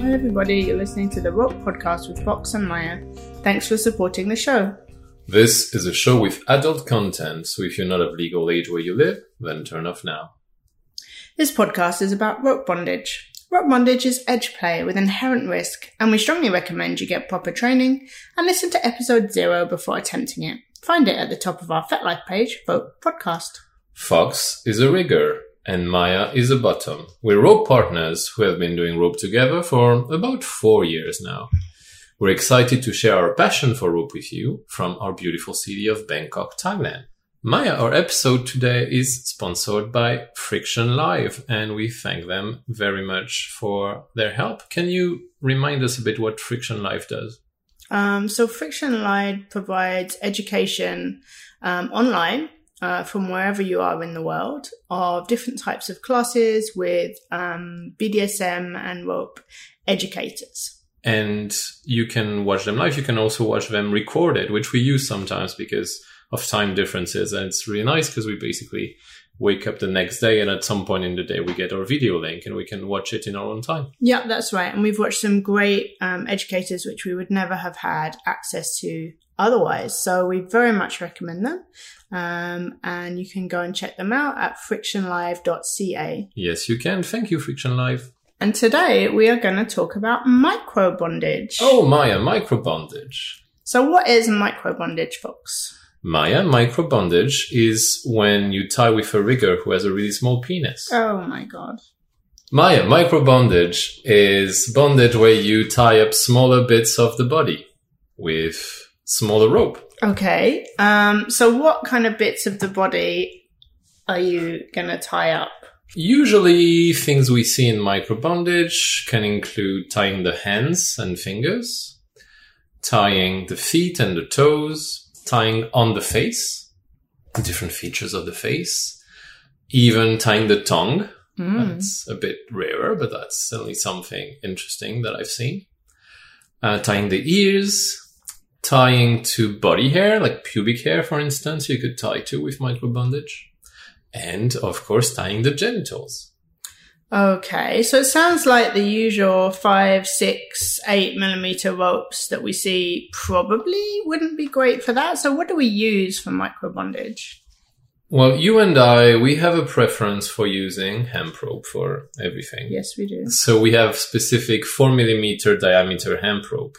Hi, everybody. You're listening to the Rope Podcast with Fox and Maya. Thanks for supporting the show. This is a show with adult content, so if you're not of legal age where you live, then turn off now. This podcast is about rope bondage. Rope bondage is edge play with inherent risk, and we strongly recommend you get proper training and listen to episode zero before attempting it. Find it at the top of our FetLife page, Rope Podcast. Fox is a rigger, and Maya is a bottom. We're rope partners who have been doing rope together for about four years now. We're excited to share our passion for rope with you from our beautiful city of Bangkok, Thailand. Maya, our episode today is sponsored by Friction Live, and we thank them very much for their help. Can you remind us a bit what Friction Live does? Um, so, Friction Live provides education um, online uh, from wherever you are in the world of different types of classes with um, BDSM and rope educators. And you can watch them live. You can also watch them recorded, which we use sometimes because of time differences. And it's really nice because we basically wake up the next day and at some point in the day we get our video link and we can watch it in our own time. Yeah, that's right. And we've watched some great um, educators which we would never have had access to otherwise. So we very much recommend them. Um, and you can go and check them out at frictionlive.ca. Yes, you can. Thank you, Friction Live. And today we are going to talk about micro bondage. Oh, Maya, micro bondage. So, what is micro bondage, folks? Maya, micro bondage is when you tie with a rigger who has a really small penis. Oh my god. Maya, micro bondage is bondage where you tie up smaller bits of the body with smaller rope. Okay. Um, so, what kind of bits of the body are you going to tie up? Usually, things we see in micro bondage can include tying the hands and fingers, tying the feet and the toes, tying on the face, different features of the face, even tying the tongue. Mm. That's a bit rarer, but that's certainly something interesting that I've seen. Uh, tying the ears, tying to body hair, like pubic hair, for instance, you could tie to with micro bondage. And of course, tying the genitals. Okay, so it sounds like the usual five, six, eight millimeter ropes that we see probably wouldn't be great for that. So, what do we use for micro bondage? Well, you and I, we have a preference for using hemp rope for everything. Yes, we do. So we have specific four millimeter diameter hemp rope,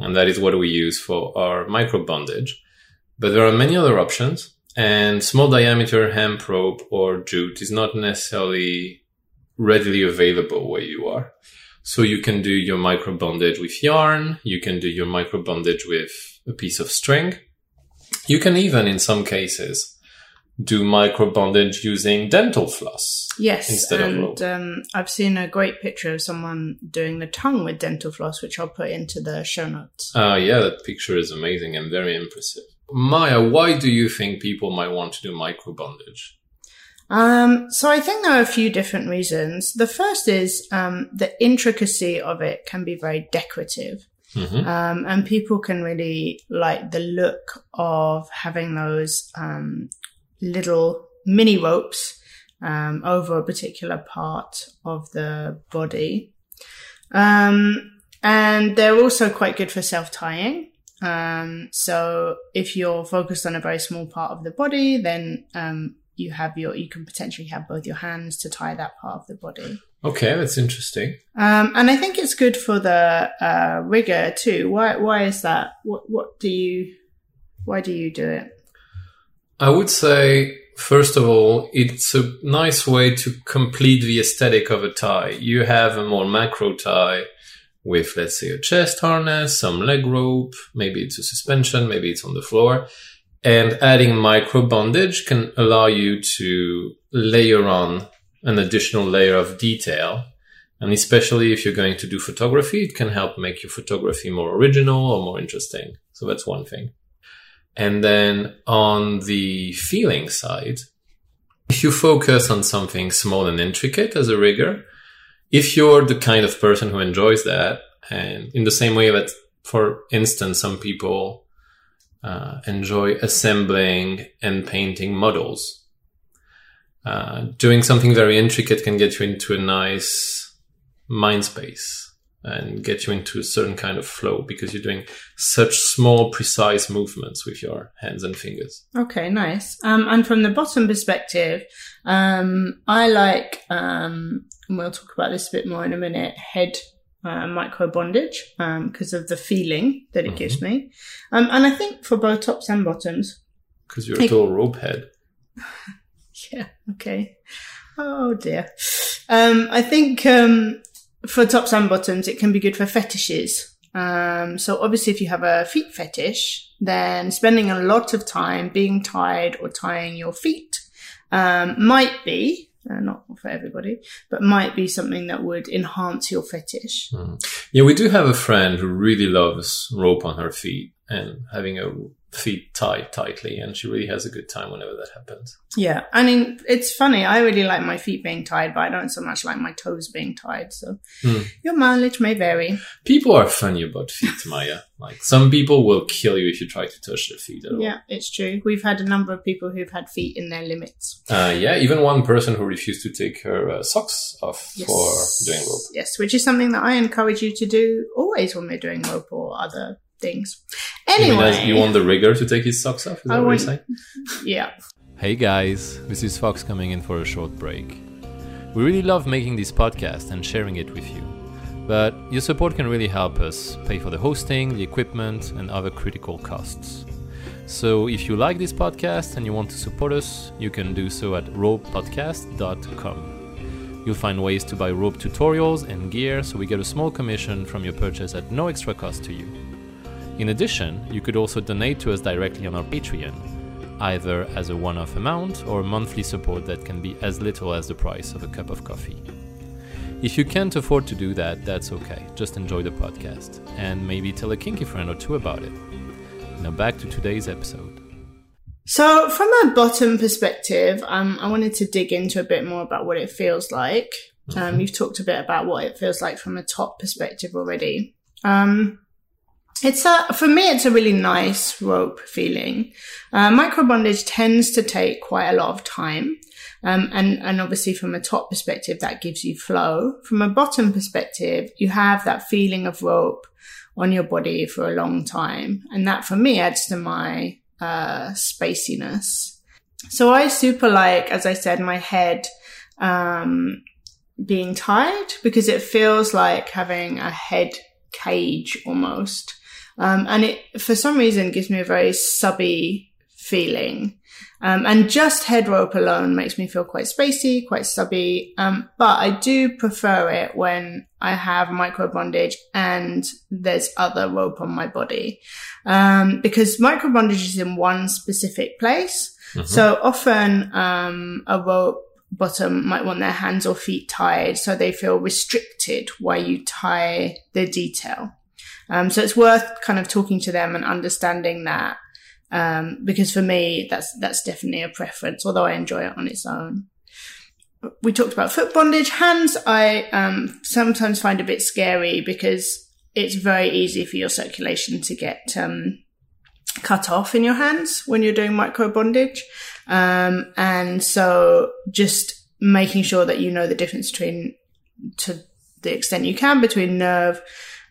and that is what we use for our micro bondage. But there are many other options, and small diameter hemp rope or jute is not necessarily readily available where you are. So you can do your micro bondage with yarn, you can do your micro bondage with a piece of string. You can even, in some cases, do micro bondage using dental floss. Yes, Instead of and um, I've seen a great picture of someone doing the tongue with dental floss, which I'll put into the show notes. Uh, yeah, that picture is amazing and very impressive. Maya, why do you think people might want to do micro bondage? Um, so I think there are a few different reasons. The first is um, the intricacy of it can be very decorative. Mhm. Um, and people can really like the look of having those um, little mini ropes um, over a particular part of the body. Um, and they're also quite good for self tying. Um, so if you're focused on a very small part of the body, then um, you have your you can potentially have both your hands to tie that part of the body. Okay, that's interesting. Um, and I think it's good for the uh, rigger too. Why? Why is that? What? What do you? Why do you do it? I would say, first of all, it's a nice way to complete the aesthetic of a tie. You have a more macro tie with, let's say, a chest harness, some leg rope, maybe it's a suspension, maybe it's on the floor. And adding micro bondage can allow you to layer on an additional layer of detail. And especially if you're going to do photography, it can help make your photography more original or more interesting. So that's one thing. And then on the feeling side, if you focus on something small and intricate as a rigger, if you're the kind of person who enjoys that, and in the same way that, for instance, some people uh, enjoy assembling and painting models, uh, doing something very intricate can get you into a nice mind space. And get you into a certain kind of flow because you're doing such small, precise movements with your hands and fingers. Okay, nice. Um, and from the bottom perspective, um, I like, um, and we'll talk about this a bit more in a minute, head uh, micro bondage because of the feeling that it gives me. Um, and I think for both tops and bottoms, Because you're a total rope head. Yeah. Okay. Oh dear. Um, I think um, for tops and bottoms, it can be good for fetishes. Um, so obviously, if you have a feet fetish, then spending a lot of time being tied or tying your feet um, might be. Uh, not for everybody, but might be something that would enhance your fetish. Yeah, we do have a friend who really loves rope on her feet and having her feet tied tightly, and she really has a good time whenever that happens. Yeah, I mean, it's funny. I really like my feet being tied, but I don't so much like my toes being tied. So Hmm. your mileage may vary. People are funny about feet, Maya. Like some people will kill you if you try to touch their feet at all. Yeah, it's true. We've had a number of people who've had feet in their limits. Uh, yeah, even one person who refused to take her uh, socks off for doing rope. Yes, which is something that I encourage you to do always when we're doing rope or other things. You, mean Anyway, you want the rigger to take his socks off? Is that I what you're saying? yeah. Hey guys, this is Fox coming in for a short break. We really love making this podcast and sharing it with you, but your support can really help us pay for the hosting, the equipment, and other critical costs. So if you like this podcast and you want to support us, you can do so at ropepodcast.com. You'll find ways to buy rope tutorials and gear so we get a small commission from your purchase at no extra cost to you. In addition, you could also donate to us directly on our Patreon, either as a one off amount or monthly support that can be as little as the price of a cup of coffee. If you can't afford to do that, that's okay. Just enjoy the podcast and maybe tell a kinky friend or two about it. Now back to today's episode. So, from a bottom perspective, um, I wanted to dig into a bit more about what it feels like. Um, you've talked a bit about what it feels like from a top perspective already. Um, it's a, for me, it's a really nice rope feeling. Uh, micro bondage tends to take quite a lot of time. Um, and, and obviously from a top perspective, that gives you flow. From a bottom perspective, you have that feeling of rope on your body for a long time. And that for me adds to my, uh, spaciness. So I super like, as I said, my head, um, being tied because it feels like having a head cage almost. Um, and it, for some reason, gives me a very subby feeling. Um, and just head rope alone makes me feel quite spacey, quite subby. Um, but I do prefer it when I have micro bondage and there's other rope on my body. Um, because micro bondage is in one specific place. So often, um, a rope bottom might want their hands or feet tied so they feel restricted while you tie the detail. Um, so it's worth kind of talking to them and understanding that. Um, because for me, that's, that's definitely a preference, although I enjoy it on its own. We talked about foot bondage. Hands, I, um, sometimes find a bit scary because it's very easy for your circulation to get, um, cut off in your hands when you're doing micro bondage. Um, and so just making sure that you know the difference between, to the extent you can, between nerve,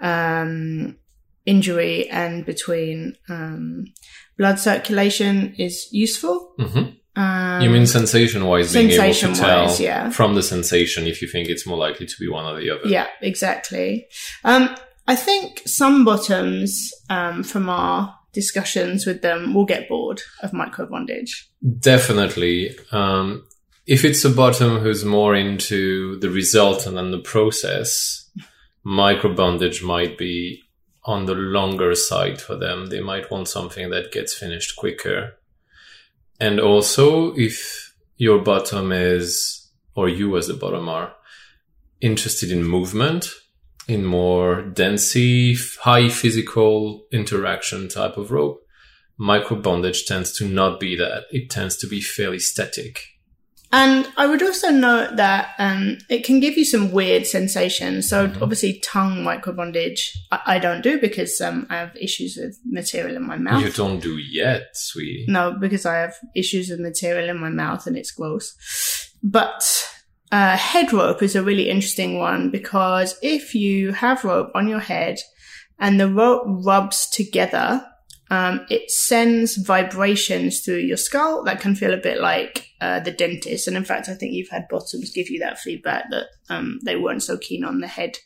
um, injury and between, um, blood circulation is useful. Mm-hmm. Um, You mean sensation wise, being able to tell yeah. from the sensation if you think it's more likely to be one or the other? Yeah, exactly. Um, I think some bottoms, um, from our discussions with them will get bored of micro bondage. Definitely. Um, if it's a bottom who's more into the result and then the process, micro bondage might be on the longer side for them. They might want something that gets finished quicker. And also, if your bottom is, or you as the bottom are, interested in movement, in more densey, high physical interaction type of rope, micro bondage tends to not be that. It tends to be fairly static. And I would also note that um, it can give you some weird sensations. So obviously, tongue micro bondage I, I don't do because um, I have issues with material in my mouth. You don't do yet, sweetie. No, because I have issues with material in my mouth and it's gross. But uh, head rope is a really interesting one because if you have rope on your head and the rope rubs together, um, it sends vibrations through your skull that can feel a bit like uh, the dentist. And in fact, I think you've had bottoms give you that feedback that um, they weren't so keen on the head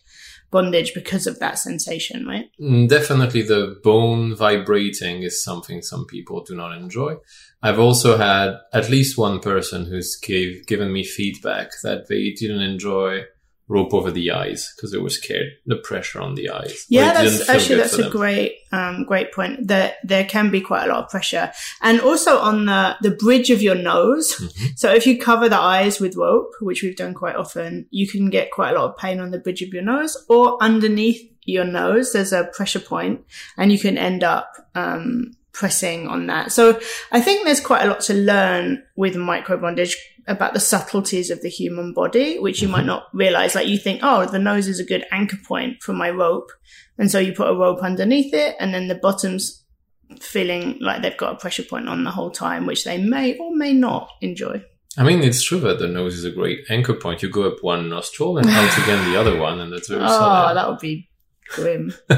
bondage because of that sensation, right? Mm, Definitely the bone vibrating is something some people do not enjoy. I've also had at least one person who's gave, given me feedback that they didn't enjoy rope over the eyes because they were scared the pressure on the eyes. Yeah, that's actually that's a great um, great point. That there can be quite a lot of pressure, and also on the the bridge of your nose. Mm-hmm. So if you cover the eyes with rope, which we've done quite often, you can get quite a lot of pain on the bridge of your nose or underneath your nose. There's a pressure point, and you can end up um, pressing on that. So I think there's quite a lot to learn with micro bondage about the subtleties of the human body, which you might mm-hmm. not realize. Like you think, oh, the nose is a good anchor point for my rope. And so you put a rope underneath it and then the bottom's feeling like they've got a pressure point on the whole time, which they may or may not enjoy. I mean, it's true that the nose is a great anchor point. You go up one nostril and out again the other one, and that's very Oh, solid. that would be grim.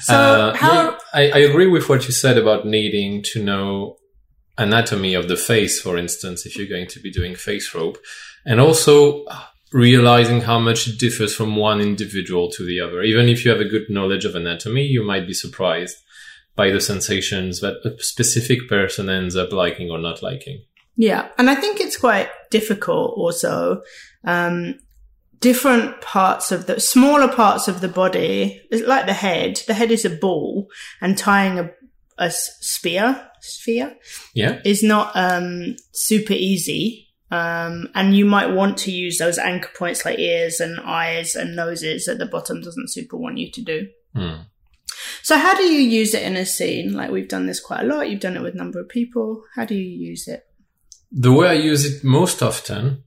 so how- yeah, I, I agree with what you said about needing to know anatomy of the face, for instance, if you're going to be doing face rope, and also realizing how much it differs from one individual to the other. Even if you have a good knowledge of anatomy, you might be surprised by the sensations that a specific person ends up liking or not liking. Yeah. And I think it's quite difficult also. Um, different parts of the smaller parts of the body, like the head. The head is a ball and tying a a spear, sphere Yeah. is not, um, super easy. Um, and you might want to use those anchor points like ears and eyes and noses that the bottom doesn't super want you to do. Hmm. So how do you use it in a scene? Like we've done this quite a lot. You've done it with a number of people. How do you use it? The way I use it most often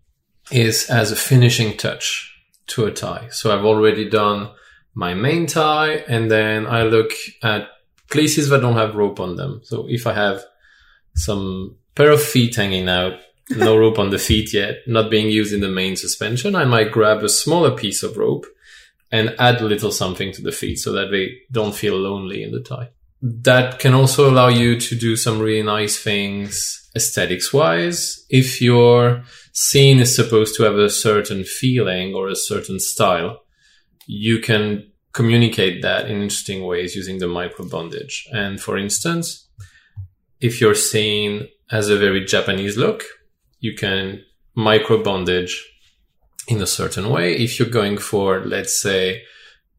is as a finishing touch to a tie. So I've already done my main tie and then I look at places that don't have rope on them. So if I have some pair of feet hanging out, no rope on the feet yet, not being used in the main suspension, I might grab a smaller piece of rope and add a little something to the feet so that they don't feel lonely in the tie. That can also allow you to do some really nice things aesthetics wise. If your scene is supposed to have a certain feeling or a certain style, you can communicate that in interesting ways using the micro bondage. And for instance, if your scene has a very Japanese look, you can micro bondage in a certain way. If you're going for, let's say,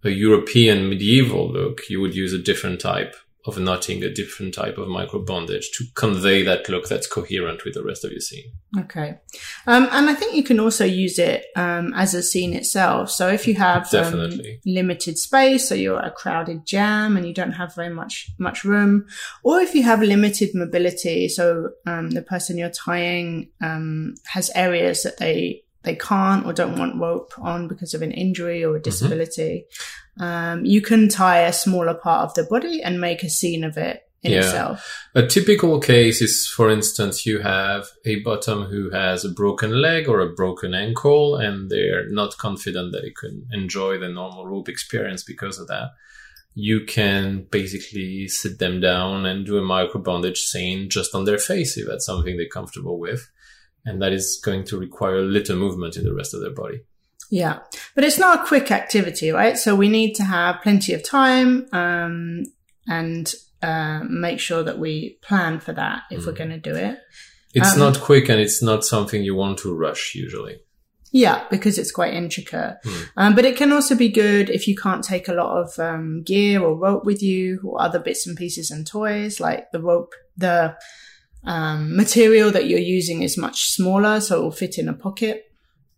a European medieval look, you would use a different type of knotting, a different type of micro bondage to convey that look that's coherent with the rest of your scene. Okay. Um, and I think you can also use it um, as a scene itself. So if you have um, limited space, so you're a crowded jam and you don't have very much much room, or if you have limited mobility, so um, the person you're tying um, has areas that they they can't or don't want rope on because of an injury or a disability, um, you can tie a smaller part of the body and make a scene of it in Yeah. itself. A typical case is, for instance, you have a bottom who has a broken leg or a broken ankle, and they're not confident that it can enjoy the normal rope experience because of that. You can basically sit them down and do a micro bondage scene just on their face if that's something they're comfortable with. And that is going to require little movement in the rest of their body. Yeah, but it's not a quick activity, right? So we need to have plenty of time um, and uh, make sure that we plan for that if we're going to do it. It's Um, not quick and it's not something you want to rush usually. Yeah, because it's quite intricate. Um, but it can also be good if you can't take a lot of um, gear or rope with you or other bits and pieces and toys, like the rope, the um, material that you're using is much smaller, so it will fit in a pocket.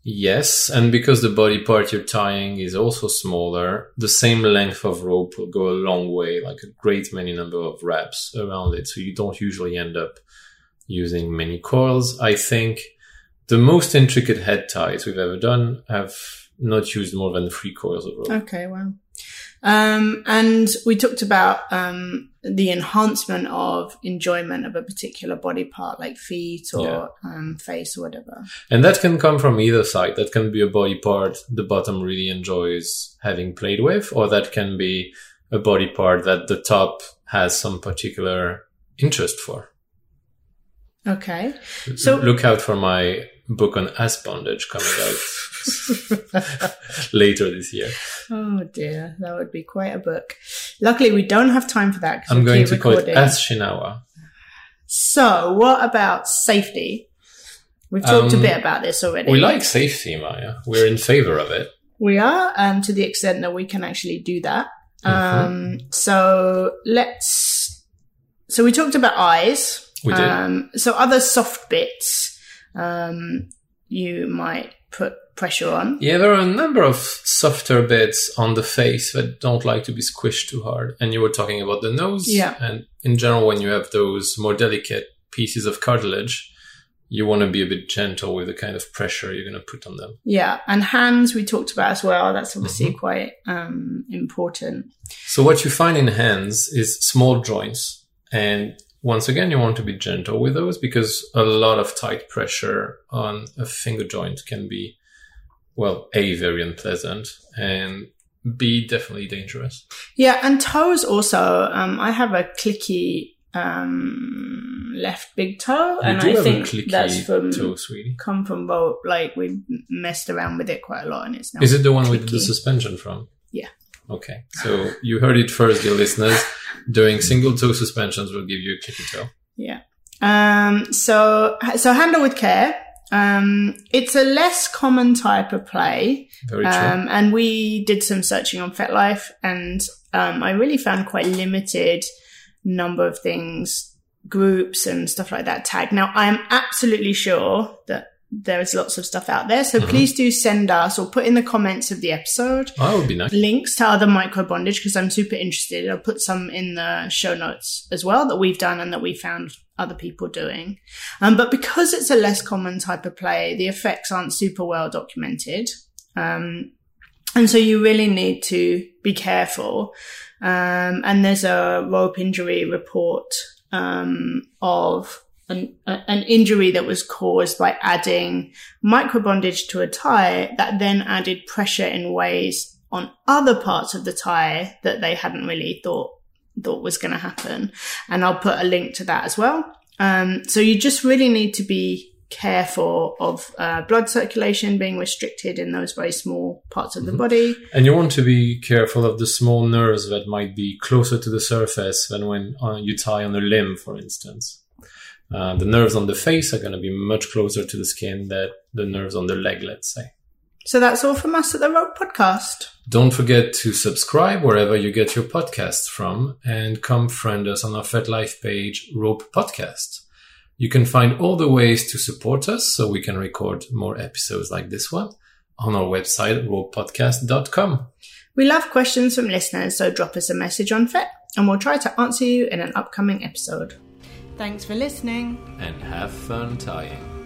Yes, and because the body part you're tying is also smaller, the same length of rope will go a long way, like a great many number of wraps around it. So you don't usually end up using many coils. I think the most intricate head ties we've ever done have not used more than three coils of rope. Okay, well. Um, and we talked about um, the enhancement of enjoyment of a particular body part, like feet or Yeah. um, face or whatever. And that can come from either side. That can be a body part the bottom really enjoys having played with, or that can be a body part that the top has some particular interest for. Okay. So look out for my book on ass bondage coming out later this year. Oh dear, that would be quite a book. Luckily, we don't have time for that I'm going to call recording. it ass shinawa. So, what about safety? We've talked a Um, bit about this already. We like safety, Maya. We're in favor of it. We are, um, to the extent that we can actually do that. Mhm. Um, so let's. So we talked about eyes. We did. Um, so other soft bits, um, you might put pressure on. Yeah, there are a number of softer bits on the face that don't like to be squished too hard. And you were talking about the nose. Yeah. And in general, when you have those more delicate pieces of cartilage, you want to be a bit gentle with the kind of pressure you're going to put on them. Yeah, and hands we talked about as well. That's obviously Mm-hmm. quite um, important. So what you find in hands is small joints. And once again, you want to be gentle with those because a lot of tight pressure on a finger joint can be, well, A, very unpleasant and B, definitely dangerous. Yeah, and toes also. Um, I have a clicky um, left big toe, You and I have think a clicky that's from toe, sweetie. come from both. Like we messed around with it quite a lot, and it's now. Is it the one with the suspension from? Yeah. Okay. So you heard it first, dear listeners. Doing single toe suspensions will give you a clicky toe. Yeah. Um, so, so handle with care. Um, it's a less common type of play. Very true. Um, and we did some searching on FetLife and, um, I really found quite limited number of things, groups and stuff like that tagged. Now, I am absolutely sure that there is lots of stuff out there. So Mhm. please do send us or put in the comments of the episode oh, that would be nice. links to other micro bondage because I'm super interested. I'll put some in the show notes as well that we've done and that we found other people doing. Um, but because it's a less common type of play, the effects aren't super well documented. Um, and so you really need to be careful. Um, and there's a rope injury report um, of an, a- an injury that was caused by adding microbondage to a tie that then added pressure in ways on other parts of the tie that they hadn't really thought thought was going to happen. And I'll put a link to that as well. Um, so you just really need to be careful of uh, blood circulation being restricted in those very small parts of the Mhm. body. And you want to be careful of the small nerves that might be closer to the surface than when uh, you tie on a limb, for instance. Uh, the nerves on the face are going to be much closer to the skin than the nerves on the leg, let's say. So that's all from us at the Rope Podcast. Don't forget to subscribe wherever you get your podcasts from and come friend us on our FetLife page, Rope Podcast. You can find all the ways to support us so we can record more episodes like this one on our website, ropepodcast.com. We love questions from listeners, so drop us a message on FET and we'll try to answer you in an upcoming episode. Thanks for listening. And have fun tying.